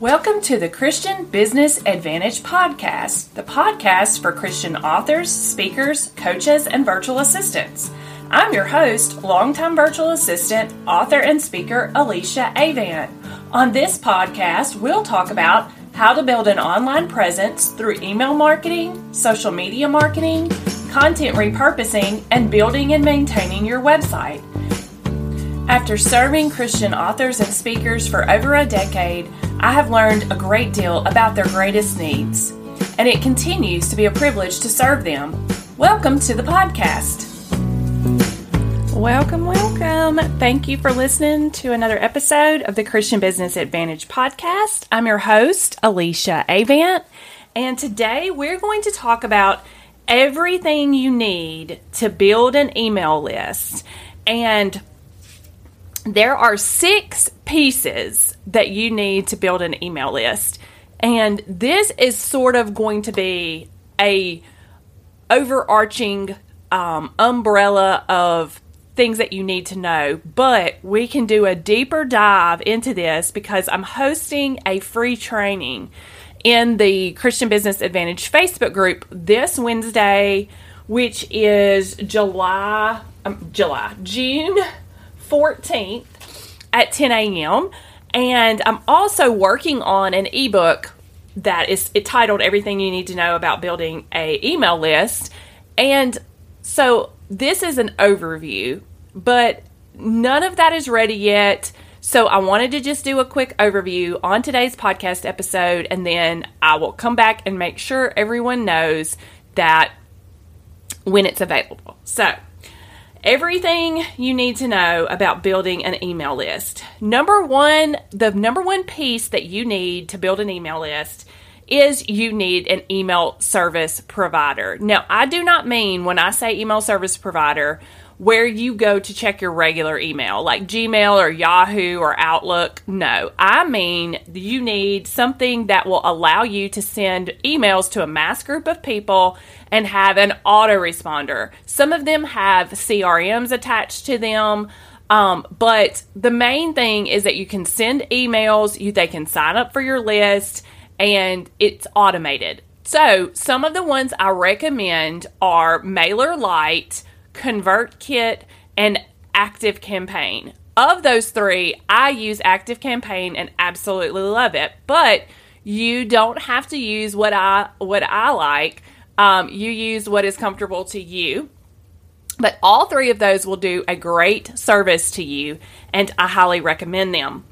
Welcome to the Christian Business Advantage Podcast, the podcast for Christian authors, speakers, coaches, and virtual assistants. I'm your host, longtime virtual assistant, author, and speaker Alicia Avant. On this podcast, we'll talk about how to build an online presence through email marketing, social media marketing, content repurposing, and building and maintaining your website. After serving Christian authors and speakers for over a decade, I have learned a great deal about their greatest needs, and it continues to be a privilege to serve them. Welcome to the podcast. Welcome, welcome. Thank you for listening to another episode of the Christian Business Advantage podcast. I'm your host, Alicia Avant, and today we're going to talk about everything you need to build an email list. And there are six pieces that you need to build an email list. And this is sort of going to be a overarching um, umbrella of things that you need to know, but we can do a deeper dive into this because I'm hosting a free training in the Christian Business Advantage Facebook group this Wednesday, which is July, um, July, June 14th at 10 a.m. And I'm also working on an ebook that is it titled Everything You Need to Know About Building a Email List. And so this is an overview, but none of that is ready yet. So I wanted to just do a quick overview on today's podcast episode, and then I will come back and make sure everyone knows that when it's available. So everything you need to know about building an email list. Number one, the number one piece that you need to build an email list is you need an email service provider. Now, I do not mean when I say email service provider where you go to check your regular email, like Gmail or Yahoo or Outlook. No, I mean you need something that will allow you to send emails to a mass group of people and have an autoresponder. Some of them have CRMs attached to them. Um, but the main thing is that you can send emails, you they can sign up for your list, and it's automated. So some of the ones I recommend are MailerLite, ConvertKit, and Active Campaign. Of those three, I use Active Campaign and absolutely love it. But you don't have to use what I what I like. Um, you use what is comfortable to you. But all three of those will do a great service to you, and I highly recommend them.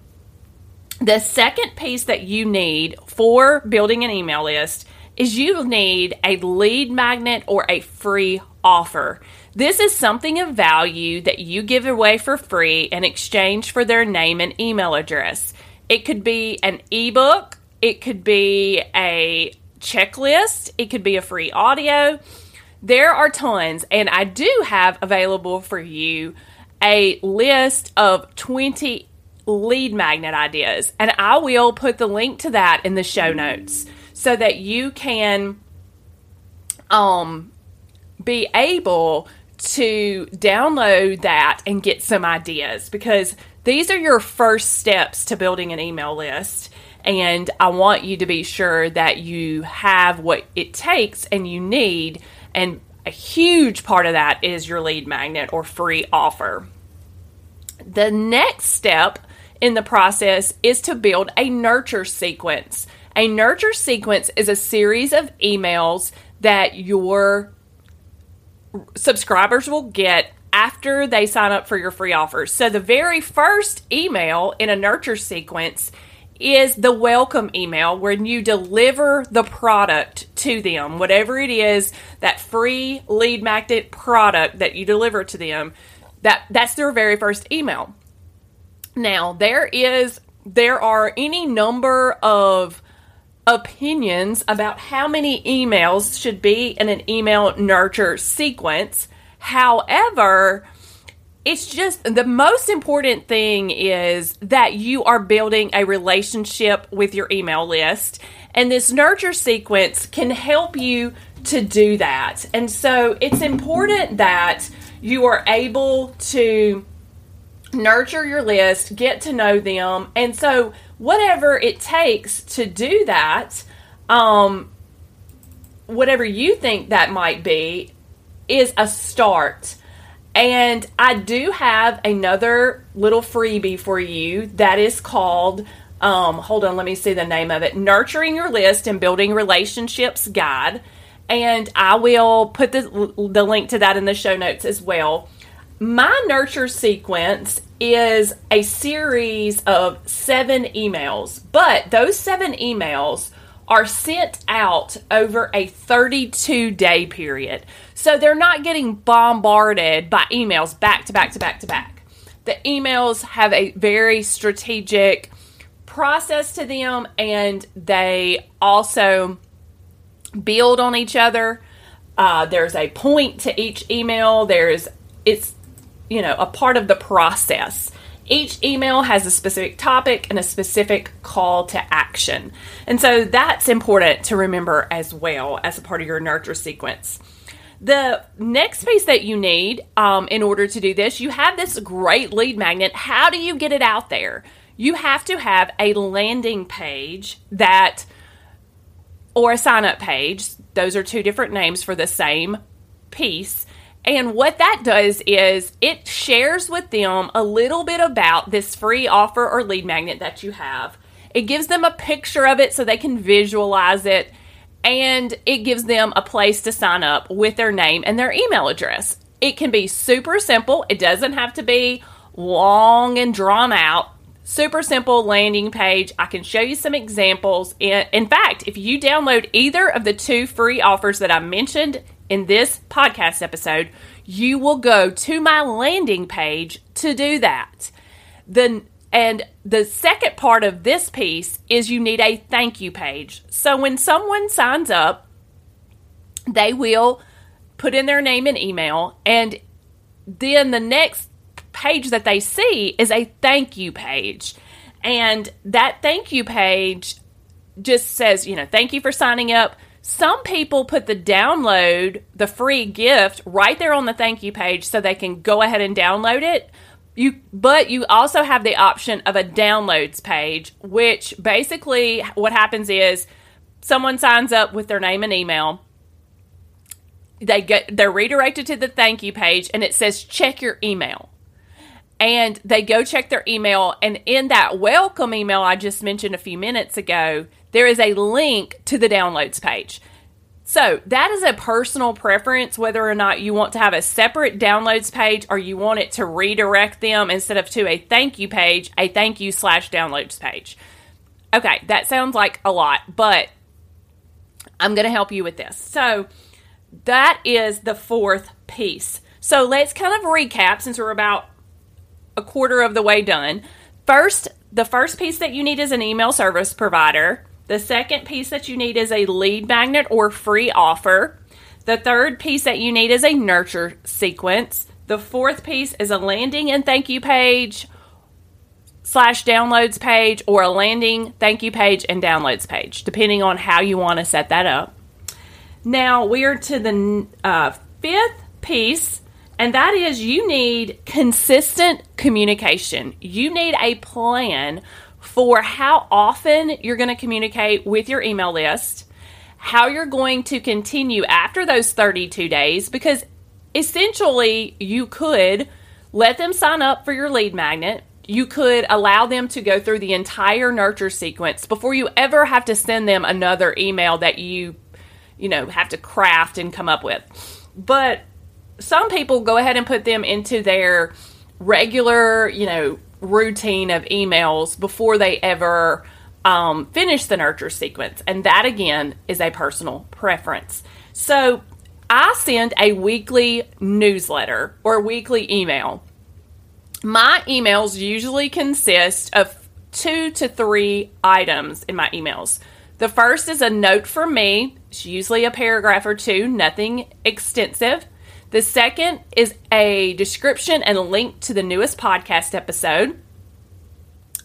The second piece that you need for building an email list is you need a lead magnet or a free offer. This is something of value that you give away for free in exchange for their name and email address. It could be an ebook, it could be a checklist, it could be a free audio. There are tons, and I do have available for you a list of 20 lead magnet ideas, and I will put the link to that in the show notes so that you can um be able to download that and get some ideas because these are your first steps to building an email list and I want you to be sure that you have what it takes and you need. And a huge part of that is your lead magnet or free offer. The next step in the process is to build a nurture sequence. A nurture sequence is a series of emails that your subscribers will get after they sign up for your free offers. So the very first email in a nurture sequence is the welcome email when you deliver the product to them, whatever it is, that free lead magnet product that you deliver to them. That that's their very first email. Now, there is there are any number of opinions about how many emails should be in an email nurture sequence. However, it's just the most important thing is that you are building a relationship with your email list. And this nurture sequence can help you to do that. And so it's important that you are able to nurture your list, get to know them. And so, whatever it takes to do that, um, whatever you think that might be, is a start. And I do have another little freebie for you that is called, um, hold on, let me see the name of it Nurturing Your List and Building Relationships Guide. And I will put the, the link to that in the show notes as well. My nurture sequence is a series of seven emails, but those seven emails are sent out over a 32 day period. So they're not getting bombarded by emails back to back to back to back. The emails have a very strategic process to them and they also build on each other. Uh, there's a point to each email. There's, it's, you know, a part of the process. Each email has a specific topic and a specific call to action. And so that's important to remember as well as a part of your nurture sequence. The next piece that you need um, in order to do this, you have this great lead magnet. How do you get it out there? You have to have a landing page that, or a sign up page. Those are two different names for the same piece and what that does is it shares with them a little bit about this free offer or lead magnet that you have. It gives them a picture of it so they can visualize it. And it gives them a place to sign up with their name and their email address. It can be super simple, it doesn't have to be long and drawn out. Super simple landing page. I can show you some examples. In, fact, if you download either of the two free offers that I mentioned in this podcast episode, you will go to my landing page to do that. The and the second part of this piece is you need a thank you page. So when someone signs up, they will put in their name and email and then the next page that they see is a thank you page. And that thank you page just says, you know, thank you for signing up. Some people put the download, the free gift, right there on the thank you page so they can go ahead and download it. You, but you also have the option of a downloads page, which basically what happens is someone signs up with their name and email. They get they're redirected to the thank you page, and it says check your email and they go check their email and in that welcome email I just mentioned a few minutes ago there is a link to the downloads page. So, that is a personal preference whether or not you want to have a separate downloads page or you want it to redirect them instead of to a thank you page, a thank you slash downloads page. Okay, that sounds like a lot, but I'm going to help you with this. So, that is the fourth piece. So, let's kind of recap since we're about a quarter of the way done. First, the first piece that you need is an email service provider. The second piece that you need is a lead magnet or free offer. The third piece that you need is a nurture sequence. The fourth piece is a landing and thank you page slash downloads page or a landing thank you page and downloads page, depending on how you want to set that up. Now we are to the uh, fifth piece, and that is you need consistent communication. You need a plan for how often you're going to communicate with your email list, how you're going to continue after those 32 days, because essentially you could let them sign up for your lead magnet. You could allow them to go through the entire nurture sequence before you ever have to send them another email that you, you know, have to craft and come up with. But some people go ahead and put them into their regular, you know, routine of emails before they ever um, finish the nurture sequence. And that, again, is a personal preference. So I send a weekly newsletter or weekly email. My emails usually consist of two to three items in my emails. The first is a note from me, it's usually a paragraph or two, nothing extensive. The second is a description and link to the newest podcast episode.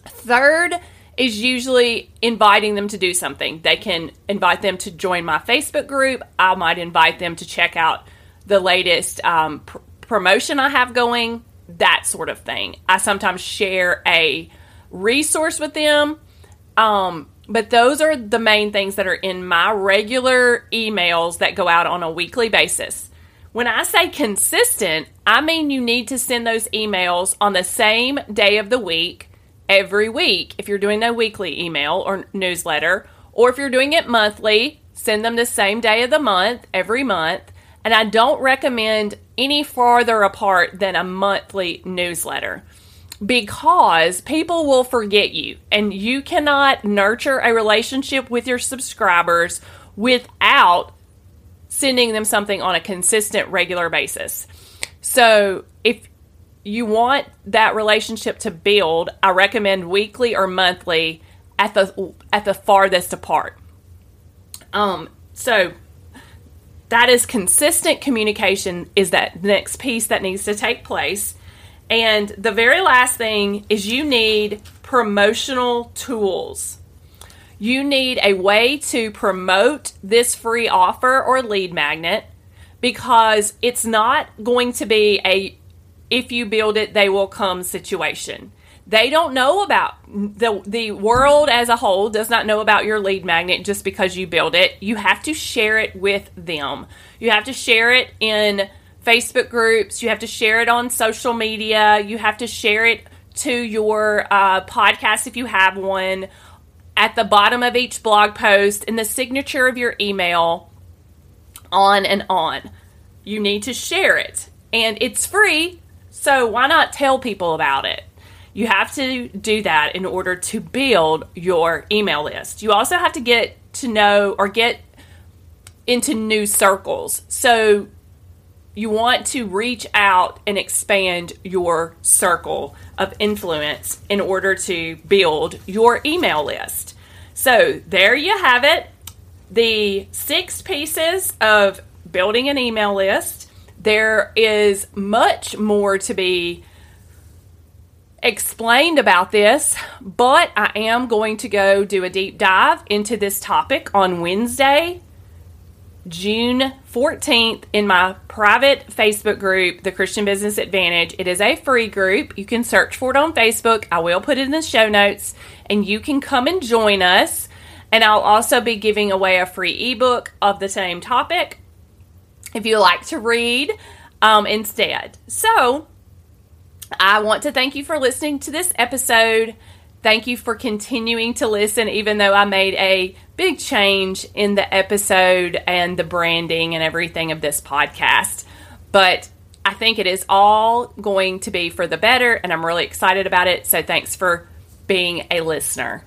Third is usually inviting them to do something. They can invite them to join my Facebook group. I might invite them to check out the latest um, pr- promotion I have going. that sort of thing. I sometimes share a resource with them. Um, but those are the main things that are in my regular emails that go out on a weekly basis. When I say consistent, I mean you need to send those emails on the same day of the week every week if you're doing a weekly email or newsletter, or if you're doing it monthly, send them the same day of the month every month. And I don't recommend any farther apart than a monthly newsletter because people will forget you and you cannot nurture a relationship with your subscribers without sending them something on a consistent regular basis. So, if you want that relationship to build, I recommend weekly or monthly at the at the farthest apart. Um so that is consistent communication is that next piece that needs to take place. And the very last thing is you need promotional tools. You need a way to promote this free offer or lead magnet because it's not going to be a if you build it, they will come situation. They don't know about the the world as a whole does not know about your lead magnet just because you build it. You have to share it with them. You have to share it in Facebook groups. You have to share it on social media. You have to share it to your uh, podcast if you have one at the bottom of each blog post in the signature of your email, on and on. You need to share it. And it's free, so why not tell people about it? You have to do that in order to build your email list. You also have to get to know or get into new circles. So you want to reach out and expand your circle of influence in order to build your email list. So there you have it. The six pieces of building an email list. There is much more to be explained about this, but I am going to go do a deep dive into this topic on Wednesday, June 14th, in my private Facebook group, The Christian Business Advantage. It is a free group. You can search for it on Facebook. I will put it in the show notes, and you can come and join us. And I'll also be giving away a free ebook of the same topic if you like to read um, instead. So, I want to thank you for listening to this episode. Thank you for continuing to listen, even though I made a big change in the episode and the branding and everything of this podcast. But I think it is all going to be for the better, and I'm really excited about it. So thanks for being a listener.